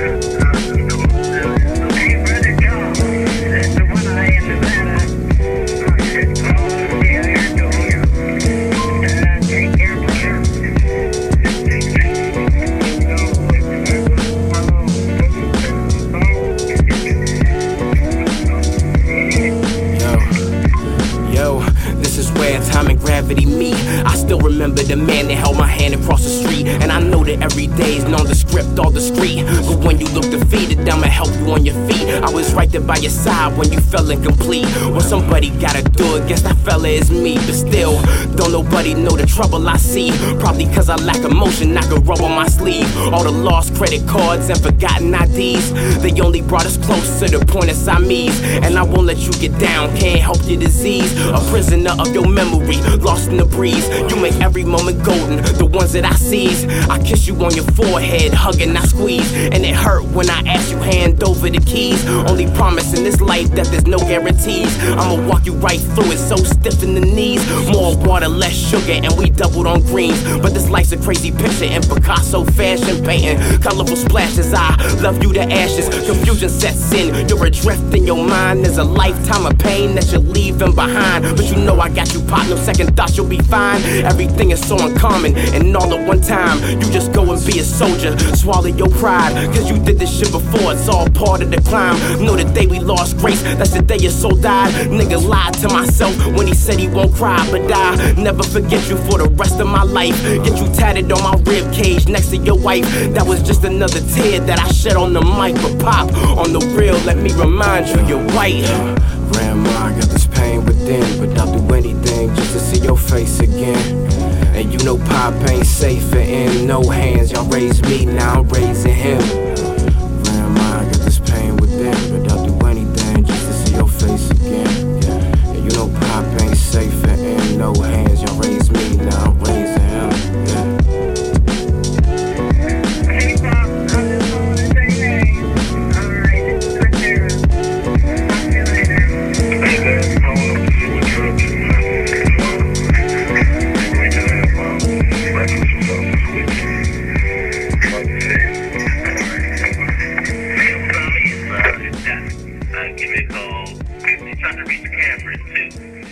Hey, still remember the man that held my hand across the street. And I know that every day is nondescript or discreet. But when you look defeated, I'ma help you on your feet. I was right there by your side when you felt incomplete. When somebody gotta do it, guess that fella is me. But still, don't nobody know the trouble I see. Probably cause I lack emotion, I could rub on my sleeve. All the lost credit cards and forgotten IDs. They only brought us close to the point of Siamese. And I won't let you get down, can't help your disease. A prisoner of your memory, lost in the breeze. You make every moment golden, the ones that I seize. I kiss you on your forehead, hug and I squeeze. And it hurt when I ask you hand over the keys. Only promise in this life that there's no guarantees. I'ma walk you right through it, so stiff in the knees. More water, less sugar, and we doubled on greens. But this life's a crazy picture in Picasso fashion painting. Colorful splashes, I love you to ashes. Confusion sets in, you're adrift in your mind. There's a lifetime of pain that you're leaving behind. But you know I got you, no second thoughts, you'll be fine. Everything is so uncommon, and all at one time. You just go and be a soldier, swallow your pride. Cause you did this shit before, it's all part of the climb. Know the day we lost grace, that's the day your soul died. Nigga lied to myself when he said he won't cry, but I never forget you for the rest of my life. Get you tatted on my rib cage next to your wife. That was just another tear that I shed on the mic, but pop on the real. Let me remind you, you're white. Grandma, I got this pain within, but I'll do anything see your face again. And you know Pop ain't safe in no hands. Y'all raised me, now I'm raising him. Grandma, I got this pain Give me call. To reach Cameron, too.